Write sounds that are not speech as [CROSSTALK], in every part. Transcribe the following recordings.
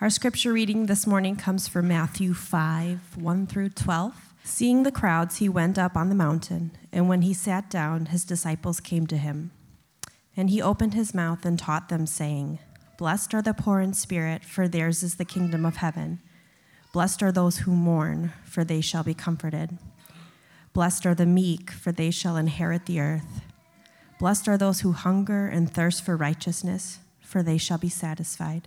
Our scripture reading this morning comes from Matthew 5 1 through 12. Seeing the crowds, he went up on the mountain, and when he sat down, his disciples came to him. And he opened his mouth and taught them, saying, Blessed are the poor in spirit, for theirs is the kingdom of heaven. Blessed are those who mourn, for they shall be comforted. Blessed are the meek, for they shall inherit the earth. Blessed are those who hunger and thirst for righteousness, for they shall be satisfied.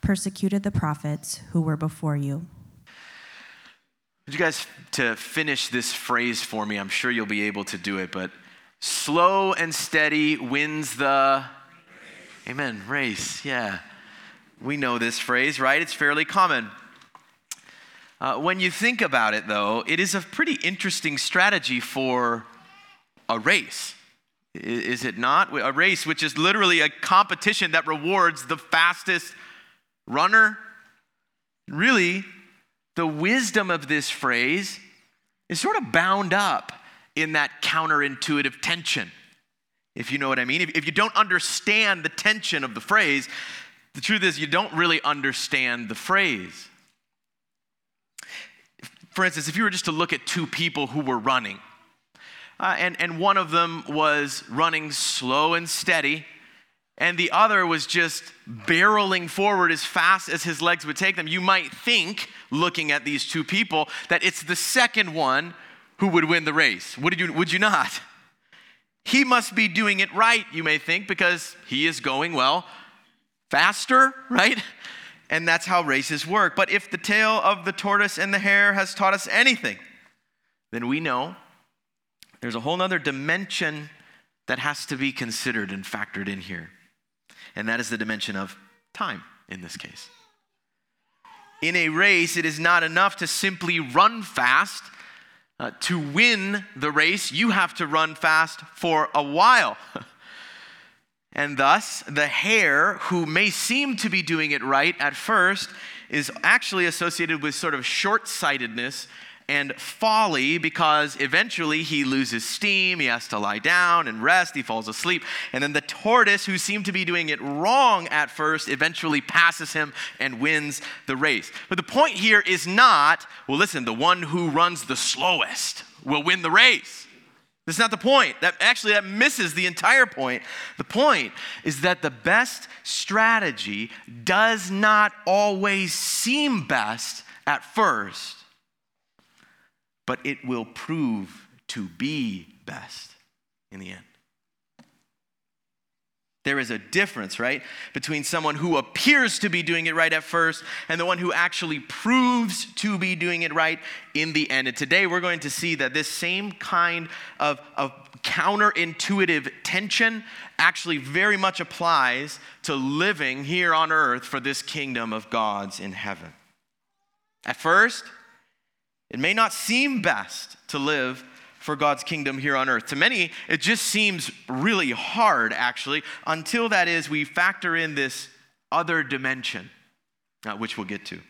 persecuted the prophets who were before you. Would you guys to finish this phrase for me? I'm sure you'll be able to do it, but slow and steady wins the Amen, race. Yeah. We know this phrase, right? It's fairly common. Uh, when you think about it, though, it is a pretty interesting strategy for a race. Is it not? A race, which is literally a competition that rewards the fastest runner. Really, the wisdom of this phrase is sort of bound up in that counterintuitive tension, if you know what I mean. If, if you don't understand the tension of the phrase, the truth is you don't really understand the phrase. For instance, if you were just to look at two people who were running, uh, and, and one of them was running slow and steady, and the other was just barreling forward as fast as his legs would take them, you might think, looking at these two people, that it's the second one who would win the race. Would you, would you not? He must be doing it right, you may think, because he is going, well, faster, right? And that's how races work. But if the tale of the tortoise and the hare has taught us anything, then we know there's a whole other dimension that has to be considered and factored in here and that is the dimension of time in this case. In a race, it is not enough to simply run fast. Uh, to win the race, you have to run fast for a while. [LAUGHS] and thus, the hare, who may seem to be doing it right at first, is actually associated with sort of short sightedness and folly because eventually he loses steam, he has to lie down and rest, he falls asleep. And then the tortoise, who seemed to be doing it wrong at first, eventually passes him and wins the race. But the point here is not, well, listen, the one who runs the slowest will win the race. That's not the point. That actually that misses the entire point. The point is that the best strategy does not always seem best at first but it will prove to be best in the end. There is a difference, right, between someone who appears to be doing it right at first and the one who actually proves to be doing it right in the end. And today we're going to see that this same kind of, of counterintuitive tension actually very much applies to living here on earth for this kingdom of God's in heaven. At first, it may not seem best to live for God's kingdom here on earth. To many, it just seems really hard, actually, until that is, we factor in this other dimension, uh, which we'll get to.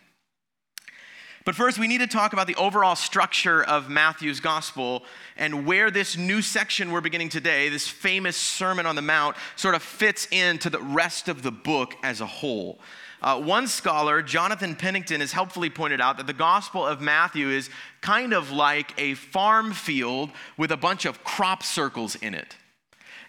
But first, we need to talk about the overall structure of Matthew's gospel and where this new section we're beginning today, this famous Sermon on the Mount, sort of fits into the rest of the book as a whole. Uh, one scholar, Jonathan Pennington, has helpfully pointed out that the Gospel of Matthew is kind of like a farm field with a bunch of crop circles in it.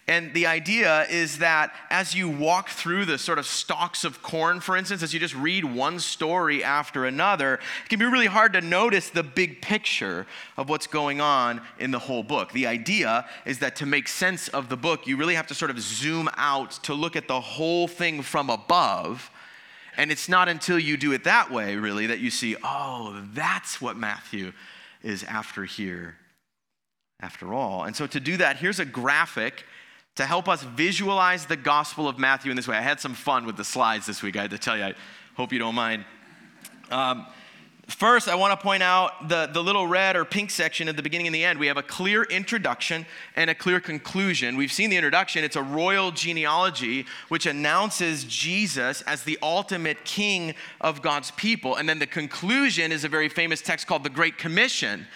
And the idea is that as you walk through the sort of stalks of corn, for instance, as you just read one story after another, it can be really hard to notice the big picture of what's going on in the whole book. The idea is that to make sense of the book, you really have to sort of zoom out to look at the whole thing from above and it's not until you do it that way, really, that you see, oh, that's what Matthew is after here, after all. And so to do that, here's a graphic to help us visualize the Gospel of Matthew in this way. I had some fun with the slides this week, I had to tell you. I Hope you don't mind. Um, First, I want to point out the, the little red or pink section at the beginning and the end. We have a clear introduction and a clear conclusion. We've seen the introduction, it's a royal genealogy which announces Jesus as the ultimate king of God's people. And then the conclusion is a very famous text called the Great Commission.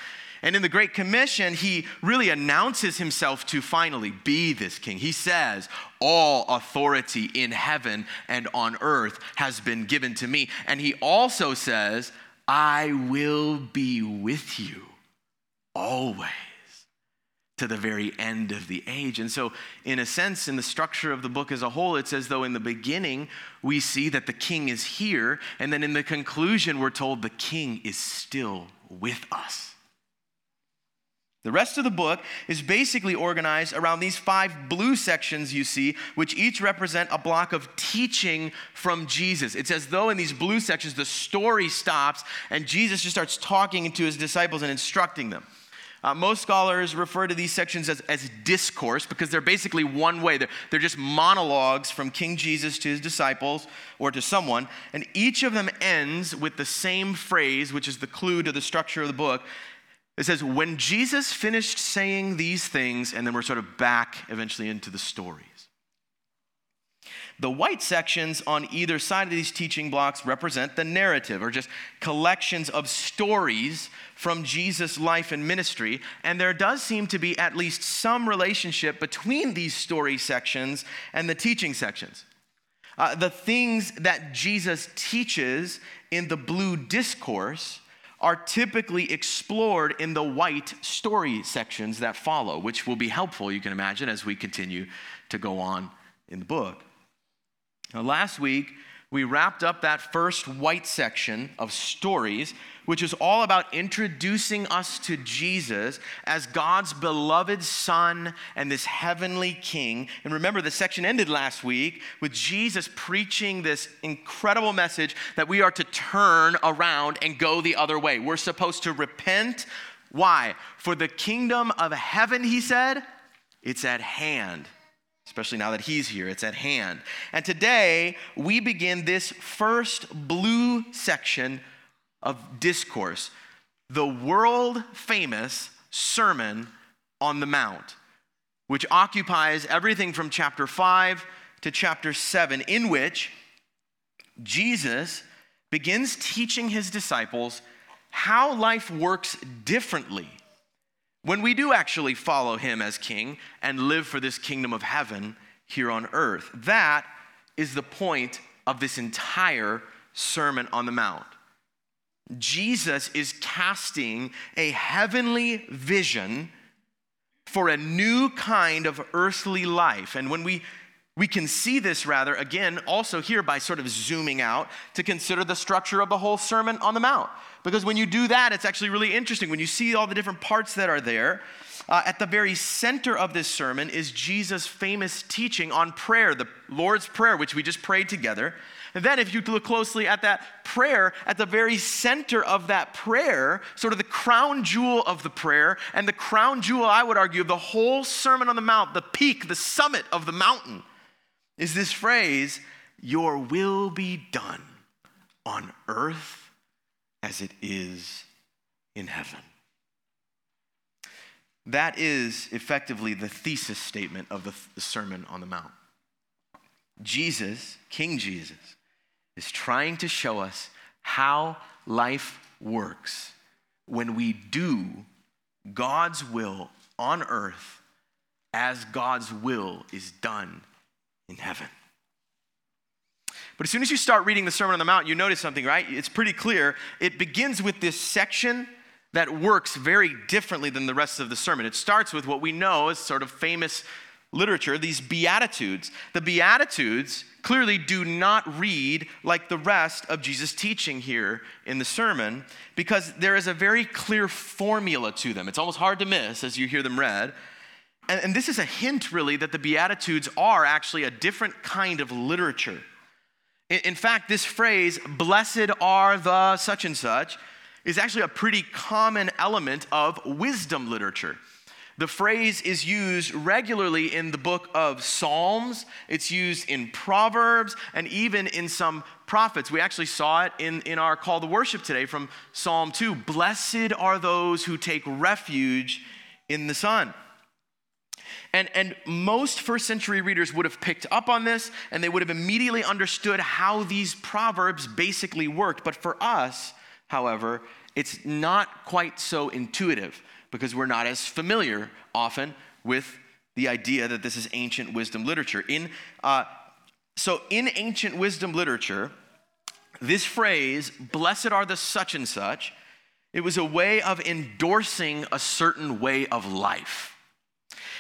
And in the Great Commission, he really announces himself to finally be this king. He says, All authority in heaven and on earth has been given to me. And he also says, I will be with you always to the very end of the age. And so, in a sense, in the structure of the book as a whole, it's as though in the beginning we see that the king is here, and then in the conclusion, we're told the king is still with us. The rest of the book is basically organized around these five blue sections you see, which each represent a block of teaching from Jesus. It's as though in these blue sections the story stops and Jesus just starts talking to his disciples and instructing them. Uh, most scholars refer to these sections as, as discourse because they're basically one way. They're, they're just monologues from King Jesus to his disciples or to someone. And each of them ends with the same phrase, which is the clue to the structure of the book. It says, when Jesus finished saying these things, and then we're sort of back eventually into the stories. The white sections on either side of these teaching blocks represent the narrative, or just collections of stories from Jesus' life and ministry. And there does seem to be at least some relationship between these story sections and the teaching sections. Uh, the things that Jesus teaches in the blue discourse are typically explored in the white story sections that follow, which will be helpful, you can imagine, as we continue to go on in the book. Now, last week, we wrapped up that first white section of stories, which is all about introducing us to Jesus as God's beloved Son and this heavenly King. And remember, the section ended last week with Jesus preaching this incredible message that we are to turn around and go the other way. We're supposed to repent. Why? For the kingdom of heaven, he said, it's at hand especially now that he's here, it's at hand. And today, we begin this first blue section of discourse the world famous Sermon on the Mount, which occupies everything from chapter 5 to chapter 7, in which Jesus begins teaching his disciples how life works differently when we do actually follow him as king and live for this kingdom of heaven here on earth. That is the point of this entire Sermon on the Mount. Jesus is casting a heavenly vision for a new kind of earthly life. And when we we can see this rather, again, also here by sort of zooming out to consider the structure of the whole Sermon on the Mount. Because when you do that, it's actually really interesting. When you see all the different parts that are there, uh, at the very center of this sermon is Jesus' famous teaching on prayer, the Lord's Prayer, which we just prayed together. And then, if you look closely at that prayer, at the very center of that prayer, sort of the crown jewel of the prayer, and the crown jewel, I would argue, of the whole Sermon on the Mount, the peak, the summit of the mountain, is this phrase, Your will be done on earth as it is in heaven. That is effectively the thesis statement of the, the, Sermon on the Mount. Jesus, King Jesus, is trying to show us how life works when we do God's will on earth as God's will is done in heaven. But as soon as you start reading the Sermon on the Mount, you notice something, right? It's pretty clear. It begins with this section that works very differently than the rest of the sermon. It starts with what we know as sort of famous literature, these Beatitudes. The Beatitudes clearly do not read like the rest of Jesus' teaching here in the sermon because there is a very clear formula to them. It's almost hard to miss as you hear them read. And, and this is a hint, really, that the Beatitudes are actually a different kind of literature. In, in fact, this phrase, blessed are the such and such, is actually a pretty common element of wisdom literature. The phrase is used regularly in the book of Psalms, it's used in Proverbs, and even in some prophets. We actually saw it in, in our call to worship today from Psalm 2. Blessed are those who take refuge in the Son. And, and most first century readers would have picked up on this and they would have immediately understood how these proverbs basically worked. But for us, however, it's not quite so intuitive because we're not as familiar often with the idea that this is ancient wisdom literature. In, uh, so, in ancient wisdom literature, this phrase, blessed are the such and such, it was a way of endorsing a certain way of life.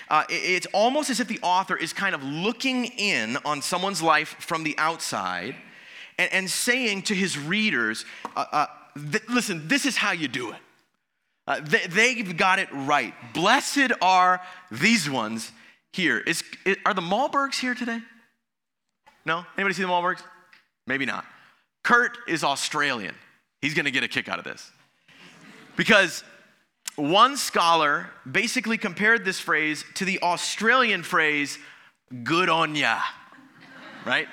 Uh, it's almost as if the author is kind of looking in on someone's life from the outside and, and saying to his readers, uh, uh, th- listen, this is how you do it. Uh, they, have got it right. Blessed are these ones here. Is, are the Malbergs here today? No? Anybody see the Malbergs? Maybe not. Kurt is Australian. He's going to get a kick out of this. Because one scholar basically compared this phrase to the Australian phrase, good on ya, right?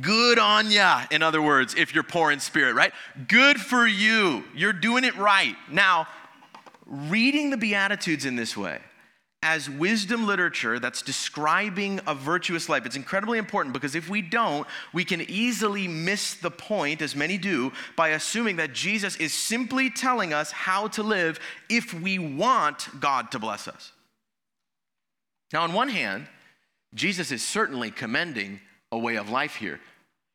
Good on ya, in other words, if you're poor in spirit, right? Good for you. You're doing it right. Now, reading the Beatitudes in this way, as wisdom literature that's describing a virtuous life. It's incredibly important because if we don't, we can easily miss the point, as many do, by assuming that Jesus is simply telling us how to live if we want God to bless us. Now, on one hand, Jesus is certainly commending a way of life here.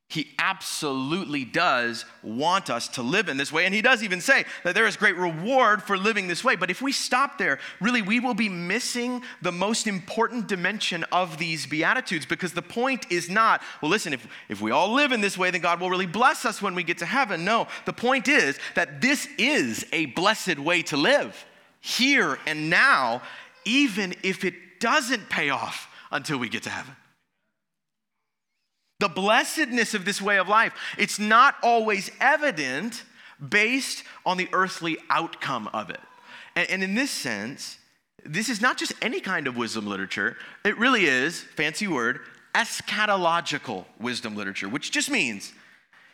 He absolutely does want us to live in this way. And he does even say that there is great reward for living this way. But if we stop there, really, we will be missing the most important dimension of these Beatitudes because the point is not, well, listen, if, if we all live in this way, then God will really bless us when we get to heaven. No, the point is that this is a blessed way to live here and now, even if it doesn't pay off until we get to heaven. The blessedness of this way of life, it's not always evident based on the earthly outcome of it. And, and, in this sense, this is not just any kind of wisdom literature, it really is, fancy word, eschatological wisdom literature, which just means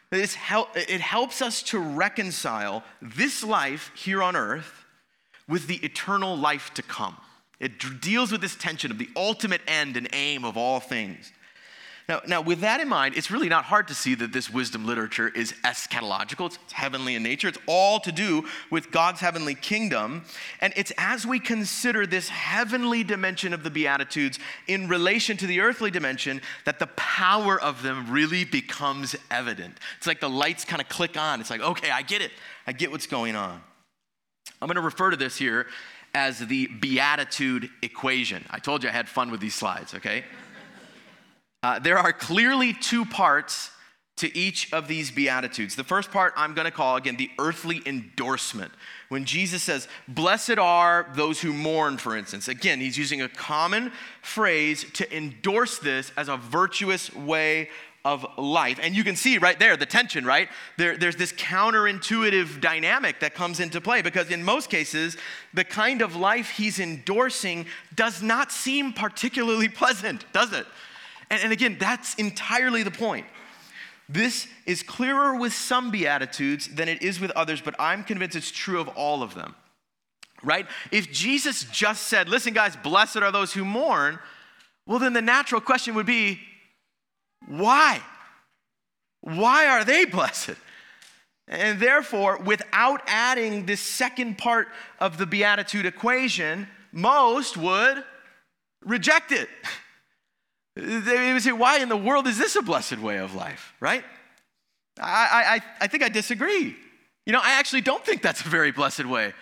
that hel- it helps us to reconcile this life here on earth with the eternal life to come. It d- deals with this tension of the ultimate end and aim of all things. Now, now, with that in mind, it's really not hard to see that this wisdom literature is eschatological. It's, it's heavenly in nature. It's all to do with God's heavenly kingdom. And it's as we consider this heavenly dimension of the Beatitudes in relation to the earthly dimension that the power of them really becomes evident. It's like the lights kind of click on. It's like, okay, I get it. I get what's going on. I'm going to refer to this here as the beatitude equation. I told you I had fun with these slides, okay? Uh, there are clearly two parts to each of these Beatitudes. The first part I'm going to call, again, the earthly endorsement. When Jesus says, Blessed are those who mourn, for instance. Again, he's using a common phrase to endorse this as a virtuous way of life. And you can see right there the tension, right? There, there's this counterintuitive dynamic that comes into play because, in most cases, the kind of life he's endorsing does not seem particularly [LAUGHS] pleasant, does it? And, and again, that's entirely the point. This is clearer with some Beatitudes than it is with others, but I'm convinced it's true of all of them. Right? If Jesus just said, listen, guys, blessed are those who mourn, well, then the natural question would be, why? Why are they [LAUGHS] blessed? And therefore, without adding this second part of the Beatitude equation, most would reject it. [LAUGHS] They would say, why in the world is this a blessed way of life, right? I, I, I think I disagree. You know, I actually don't think that's a very blessed way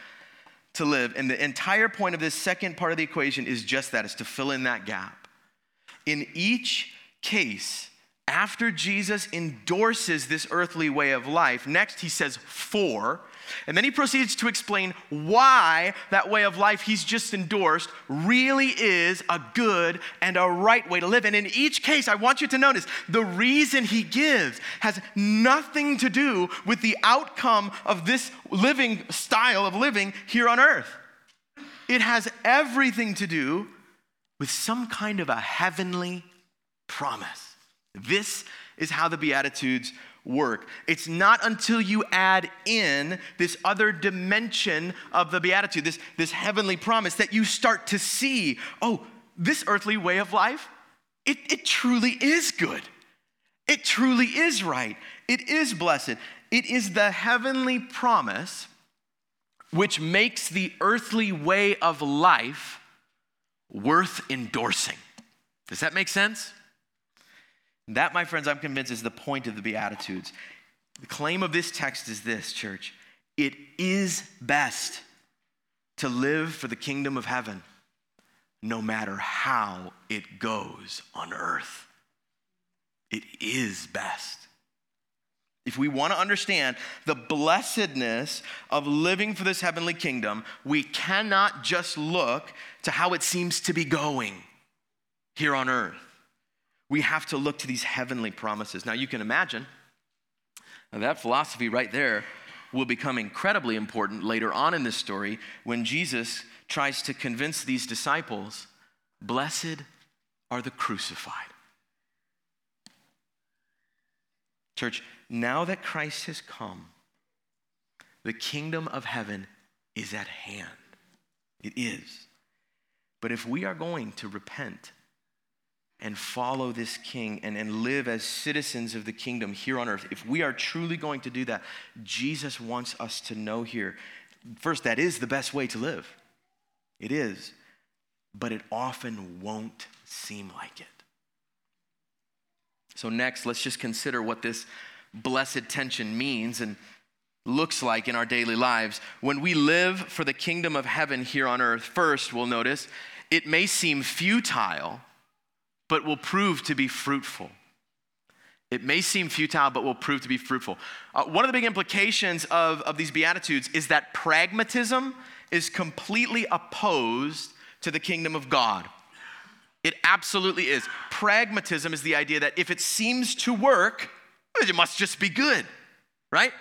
to live. And the entire point of this second part of the equation is just that, is to fill in that gap. In each case, after Jesus endorses this earthly way of life, next he says, for, and then he proceeds to explain why that way of life he's just endorsed really is a good and a right way to live. And in each case, I want you to notice the reason he gives has nothing to do with the outcome of this living style of living here on earth. it has everything to do with some kind of a heavenly promise. This is how the Beatitudes work. It's not until you add in this other dimension of the Beatitude, this, this heavenly promise, that you start to see oh, this earthly way of life, it, it truly is good. It truly is right. It is blessed. It is the heavenly promise which makes the earthly way of life worth endorsing. Does that make sense? That, my friends, I'm convinced is the point of the Beatitudes. The claim of this text is this, church it is best to live for the kingdom of heaven no matter how it goes on earth. It is best. If we want to understand the blessedness of living for this heavenly kingdom, we cannot just look to how it seems to be going here on earth. We have to look to these heavenly promises. Now, you can imagine that philosophy right there will become incredibly important later on in this story when Jesus tries to convince these disciples blessed are the crucified. Church, now that Christ has come, the kingdom of heaven is at hand. It is. But if we are going to repent and follow this king and, and live as citizens of the kingdom here on earth, if we are truly going to do that, Jesus wants us to know here first, that is the best way to live. It is. But it often won't seem like it. So, next, let's just consider what this blessed tension means and looks like in our daily lives. When we live for the kingdom of heaven here on earth, first, we'll notice it may seem futile, but will prove to be fruitful. It may seem futile, but will prove to be fruitful. Uh, one of the big implications of, of these Beatitudes is that pragmatism is completely opposed to the kingdom of God. It absolutely is. Pragmatism is the idea that if it seems to work, it must just be good, right?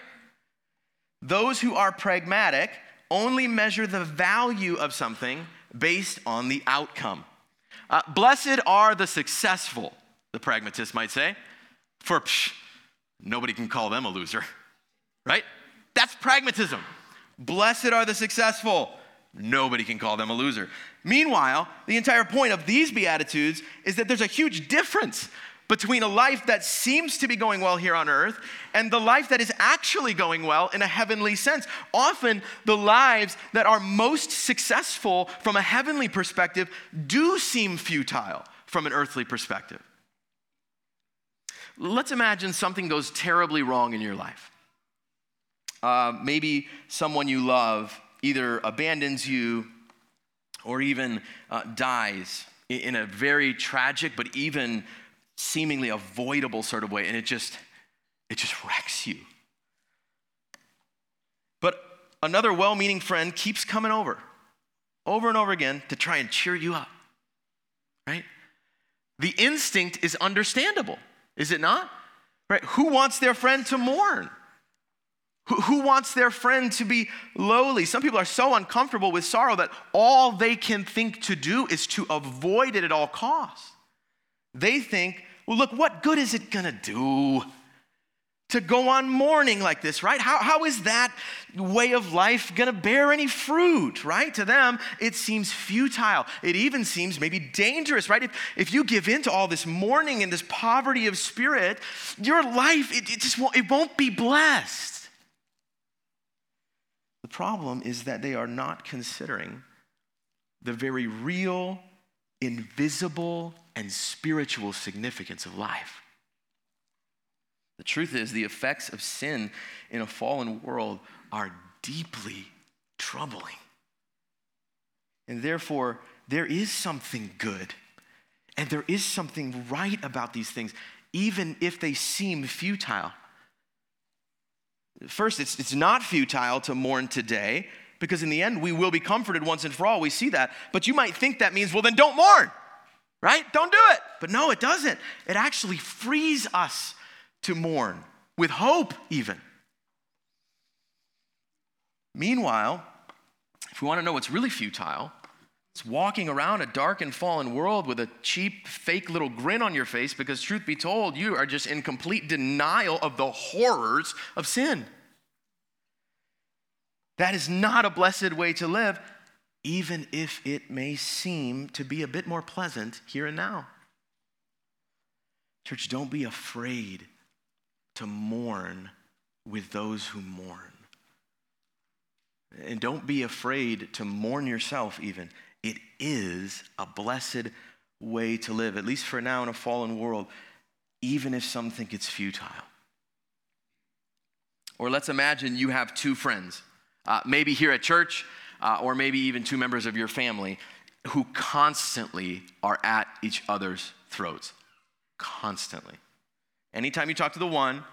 Those who are pragmatic only measure the value of something based on the outcome. Uh, blessed are the successful, the pragmatist might say, for psh, nobody can call them a loser, right? That's pragmatism. Blessed are the successful, nobody can call them a loser. Meanwhile, the entire point of these Beatitudes is that there's a huge difference between a life that seems to be going well here on earth and the life that is actually going well in a heavenly sense. Often, the lives that are most successful from a heavenly perspective do seem futile from an earthly perspective. Let's imagine something goes terribly wrong in your life. Uh, maybe someone you love either abandons you or even uh, dies in a very tragic but even seemingly avoidable sort of way and it just it just wrecks you. But another well-meaning friend keeps coming over over and over again to try and cheer you up right? The instinct is understandable is it not? Right? Who wants their friend to mourn? Who wants their friend to be lowly? Some people are so uncomfortable with sorrow that all they can think to do is to avoid it at all costs. They think, well, look, what good is it gonna do to go on mourning like this, right? How, how is that way of life gonna bear any fruit, right? To them, it seems futile. It even seems maybe dangerous, right? If, if you give in to all this mourning and this poverty of spirit, your life, it, it just won't, it won't be blessed. The problem is that they are not considering the very real, invisible, and spiritual significance of life. The truth is, the effects of sin in a fallen world are deeply troubling. And therefore, there is something good and there is something right about these things, even if they seem futile. First, it's, it's not futile to mourn today because in the end, we will be comforted once and for all. We see that. But you might think that means, well, then don't mourn, right? Don't do it. But no, it doesn't. It actually frees us to mourn with hope, even. Meanwhile, if we want to know what's really futile, It's walking around a dark and fallen world with a cheap, fake little grin on your face because, truth be told, you are just in complete denial of the horrors of sin. That is not a blessed way to live, even if it may seem to be a bit more pleasant here and now. Church, don't be afraid to mourn with those who mourn. And don't be afraid to mourn yourself, even. It is a blessed way to live, at least for now in a fallen world, even if some think it's futile. Or let's imagine you have two friends, uh, maybe here at church, uh, or maybe even two members of your family, who constantly are at each other's throats. Constantly. Anytime you talk to the one,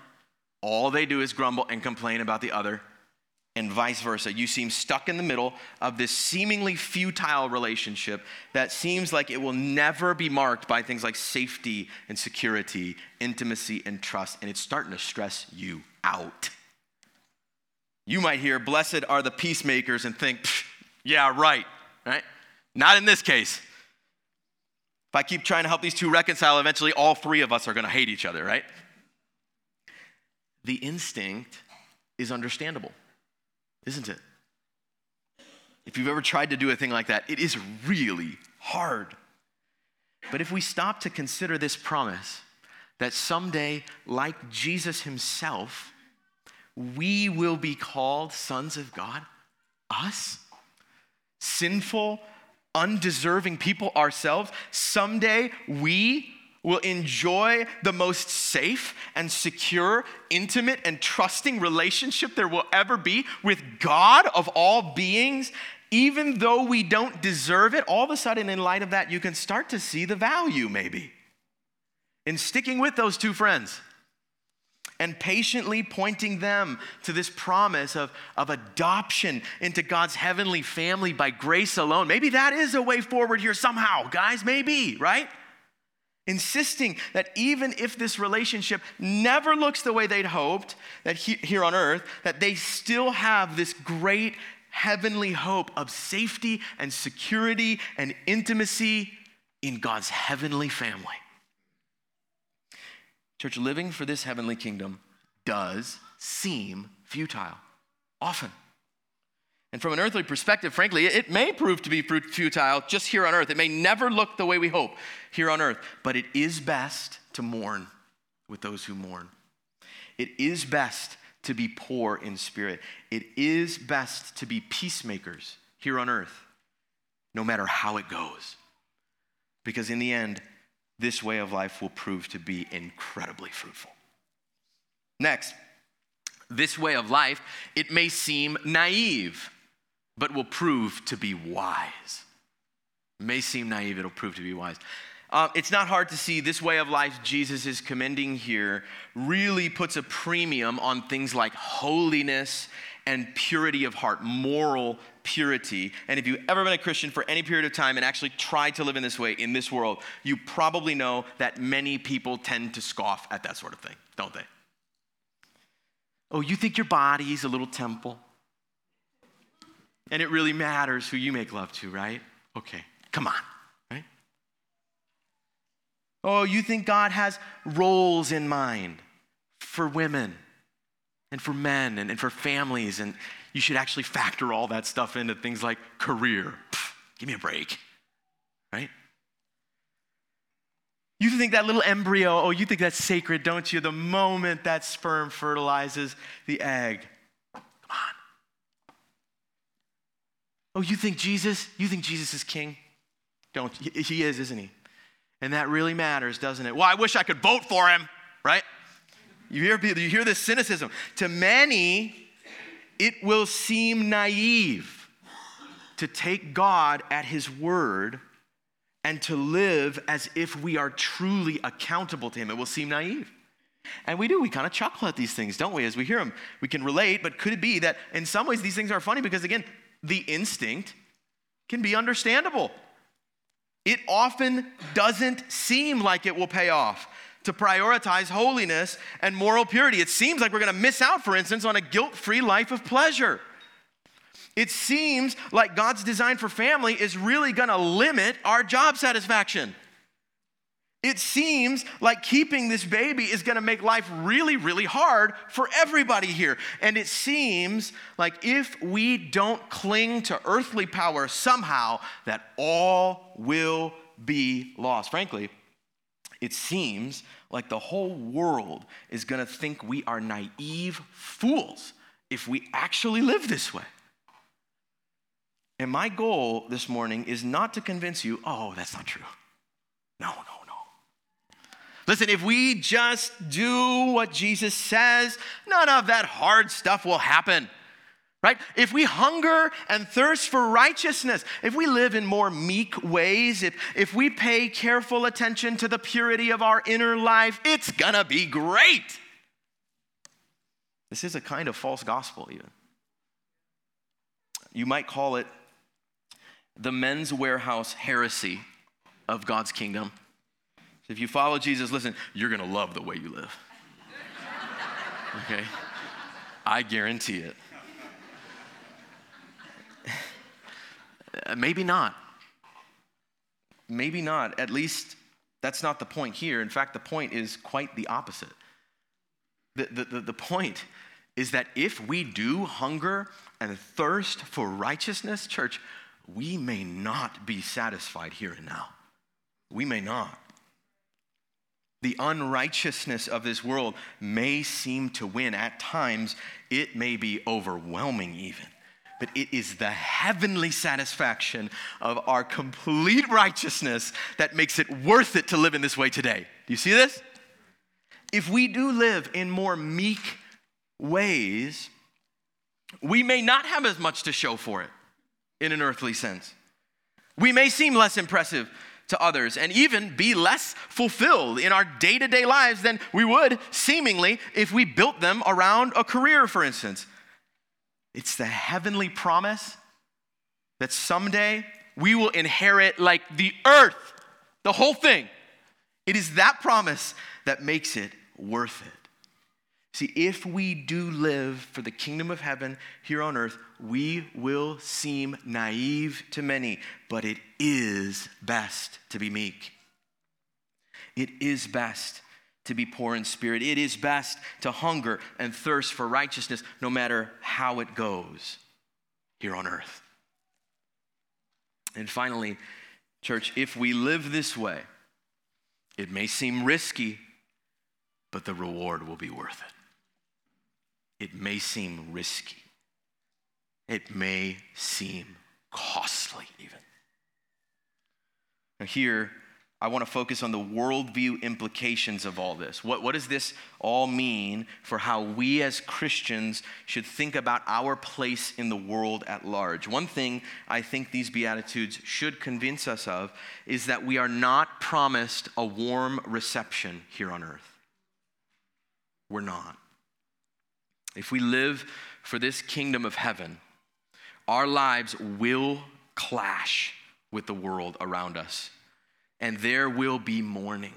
all they do is grumble and complain about the other and vice versa. You seem stuck in the middle of this seemingly futile relationship that seems like it will never be marked by things like safety and security, intimacy and trust, and it's starting to stress you out. You might hear, Blessed are the peacemakers, and think, Yeah, right, right? Not in this case. If I keep trying to help these two reconcile, eventually all three of us are going to hate each other, right? The instinct is understandable isn't it? If you've ever tried to do a thing like that, it is really hard. But if we stop to consider this promise that someday, like Jesus himself, we will be called sons of God, us, sinful, undeserving people ourselves, someday we will enjoy the most safe and secure, intimate, and trusting relationship there will ever be with God of all beings, even though we don't deserve it, all of a sudden, in light of that, you can start to see the value maybe in sticking with those two friends and patiently pointing them to this promise of, of adoption into God's heavenly family by grace alone. Maybe that is a way forward here somehow, guys, maybe, right? insisting that even if this relationship never looks the way they'd hoped that he, here on earth that they still have this great heavenly hope of safety and security and intimacy in God's heavenly family. Church, living for this heavenly kingdom does seem futile, often. And from an earthly perspective, frankly, it may prove to be futile just here on earth. It may never look the way we hope here on earth, but it is best to mourn with those who mourn. It is best to be poor in spirit. It is best to be peacemakers here on earth, no matter how it goes. Because in the end, this way of life will prove to be incredibly fruitful. Next, this way of life, it may seem naive but will prove to be wise. It may seem naive, it'll prove to be wise. Uh, it's not hard to see this way of life Jesus is commending here really puts a premium on things like holiness and purity of heart, moral purity. And if you've ever been a Christian for any period of time and actually tried to live in this way in this world, you probably know that many people tend to scoff at that sort of thing, don't they? Oh, you think your body is a little temple? And it really matters who you make love to, right? Okay, come on, right? Oh, you think God has roles in mind for women and for men and, and for families, and you should actually factor all that stuff into things like career. Give me a break, right? You think that little embryo, oh, you think that's sacred, don't you? The moment that sperm fertilizes the egg, Come on. Oh, you think Jesus? You think Jesus is king? Don't. He is, isn't he? And that really matters, doesn't it? Well, I wish I could vote for him, right? You hear, you hear this cynicism. To many, it will seem naive to take God at his word and to live as if we are truly accountable to him. It will seem naive. And we do, we kind of chuckle at these things, don't we, as we hear them? We can relate, but could it be that in some ways these things are funny because, again, the instinct can be understandable. It often doesn't seem like it will pay off to prioritize holiness and moral purity. It seems like we're going to miss out, for instance, on a guilt free life of pleasure. It seems like God's design for family is really going to limit our job satisfaction. It seems like keeping this baby is going to make life really, really hard for everybody here. And it seems like if we don't cling to earthly power somehow, that all will be lost. Frankly, it seems like the whole world is going to think we are naive fools if we actually live this way. And my goal this morning is not to convince you, oh, that's not true. No, no, no. Listen, if we just do what Jesus says, none of that hard stuff will happen. Right? If we hunger and thirst for righteousness, if we live in more meek ways, if, if we pay careful attention to the purity of our inner life, it's gonna be great. This is a kind of false gospel, even. You might call it the Men's Wearhouse heresy of God's kingdom. If you follow Jesus, listen, you're to love the way you live. [LAUGHS] Okay? I guarantee it. Uh, maybe not. Maybe not. At least that's not the point here. In fact, the point is quite the opposite. The, the, the, the point is that if we do hunger and thirst for righteousness, church, we may not be satisfied here and now. We may not. The unrighteousness of this world may seem to win. At times, it may be overwhelming, even. But it is the heavenly satisfaction of our complete righteousness that makes it worth it to live in this way today. Do you see this? If we do live in more meek ways, we may not have as much to show for it in an earthly sense. We may seem less impressive to others and even be less fulfilled in our day to day lives than we would seemingly if we built them around a career, for instance. It's the heavenly promise that someday we will inherit like the earth, the whole thing. It is that promise that makes it worth it. See, if we do live for the kingdom of heaven here on earth, we will seem naive to many, but it is best to be meek. It is best to be poor in spirit. It is best to hunger and thirst for righteousness, no matter how it goes here on earth. And finally, church, if we live this way, it may seem risky, but the reward will be worth it. It may seem risky, it may seem costly, even. Now, here, I want to focus on the worldview implications of all this. What, what does this all mean for how we as Christians should think about our place in the world at large? One thing I think these Beatitudes should convince us of is that we are not promised a warm reception here on earth. We're not. If we live for this kingdom of heaven, our lives will clash with the world around us, and there will be mourning,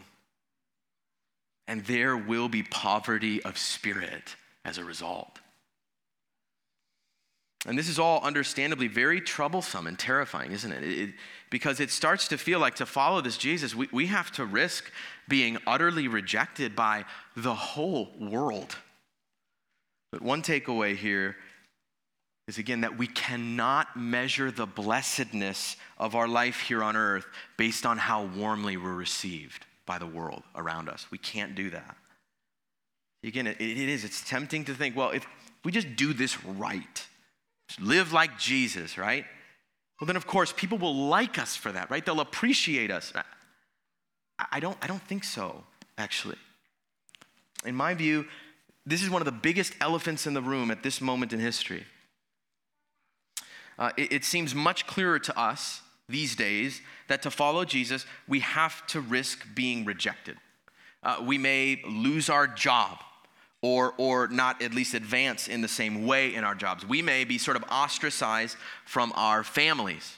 and there will be poverty of spirit as a result. And this is all understandably very troublesome and terrifying, isn't it? it? Because it starts to feel like to follow this Jesus, we, we have to risk being utterly rejected by the whole world. But one takeaway here is again that we cannot measure the blessedness of our life here on earth based on how warmly we're received by the world around us. We can't do that. Again, it, it is, it's tempting to think, well, if we just do this right, live like Jesus, right? Well, then of course people will like us for that, right? They'll appreciate us. I don't, I don't think so, actually. In my view, this is one of the biggest elephants in the room at this moment in history. Uh, it, it seems much clearer to us these days that to follow Jesus, we have to risk being rejected. Uh, we may lose our job or, or not at least advance in the same way in our jobs. We may be sort of ostracized from our families.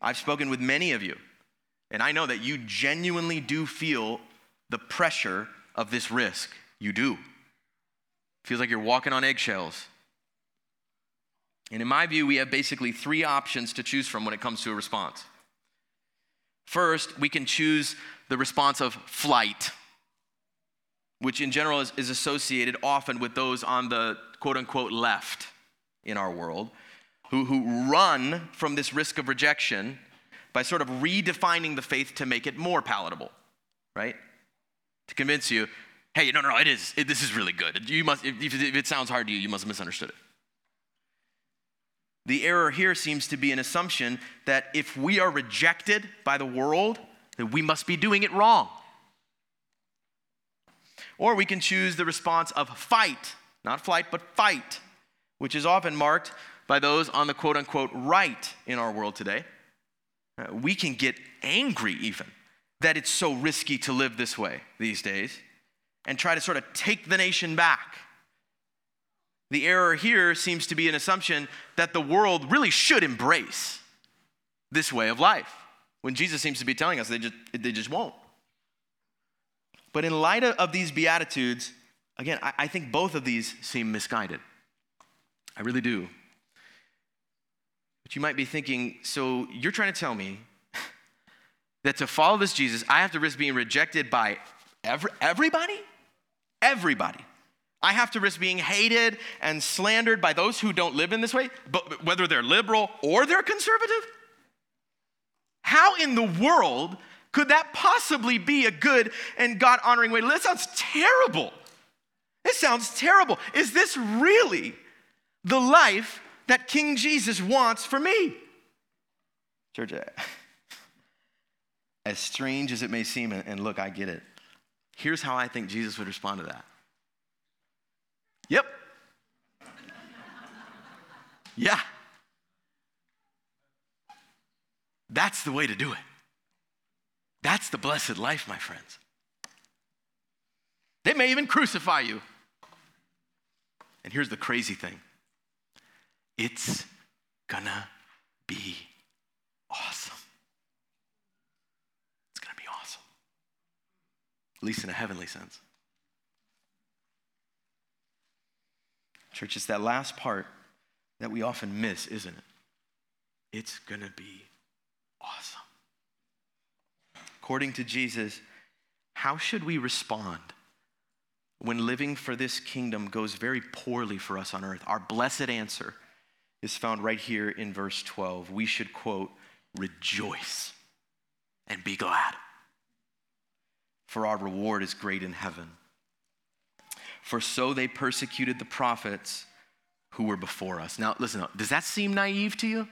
I've spoken with many of you, and I know that you genuinely do feel the pressure of this risk you do. Feels like you're walking on eggshells. And in my view, we have basically three options to choose from when it comes to a response. First, we can choose the response of flight, which in general is, is associated often with those on the quote unquote left in our world, who, who run from this risk of rejection by sort of redefining the faith to make it more palatable, right? To convince you, hey, no, no, no, it is. It, this is really good. You must, if, if it sounds hard to you, you must have misunderstood it. The error here seems to be an assumption that if we are rejected by the world, that we must be doing it wrong. Or we can choose the response of fight, not flight, but fight, which is often marked by those on the quote unquote right in our world today. Uh, we can get angry even that it's so risky to live this way these days and try to sort of take the nation back. The error here seems to be an assumption that the world really should embrace this way of life, when Jesus seems to be telling us they just, they just won't. But in light of these Beatitudes, again, I, think both of these seem misguided. I really do. But you might be thinking, so you're trying to tell me [LAUGHS] that to follow this Jesus, I have to risk being rejected by every, everybody? Everybody. I have to risk being hated and slandered by those who don't live in this way, but whether they're liberal or they're conservative? How in the world could that possibly be a good and God honoring way? That sounds terrible. It sounds terrible. Is this really the life that King Jesus wants for me? Church, [LAUGHS] as strange as it may seem, and look, I get it. Here's how I think Jesus would respond to that Yep. yeah. That's the way to do it. That's the blessed life, my friends. They may even crucify you. And here's the crazy thing it's gonna be awesome. It's gonna be awesome, at least in a heavenly sense. Church, it's that last part that we often miss, isn't it? It's going to be awesome. According to Jesus, how should we respond when living for this kingdom goes very poorly for us on earth? Our blessed answer is found right here in verse 12. We should, quote, rejoice and be glad, for our reward is great in heaven for so they persecuted the prophets who were before us. Now, listen, does that seem naive to you?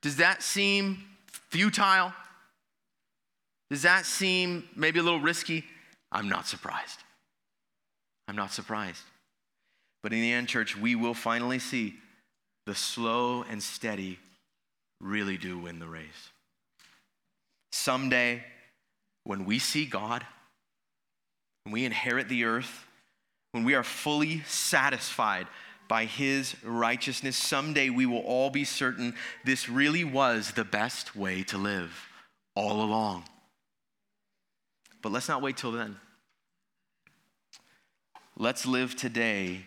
Does that seem futile? Does that seem maybe a little risky? I'm not surprised. I'm not surprised. But in the end, church, we will finally see the slow and steady really do win the race. Someday, when we see God, when we inherit the earth, when we are fully satisfied by his righteousness, someday we will all be certain this really was the best way to live all along. But let's not wait till then. Let's live today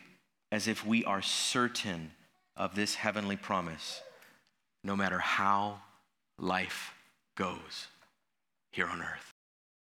as if we are certain of this heavenly promise, no matter how life goes here on earth.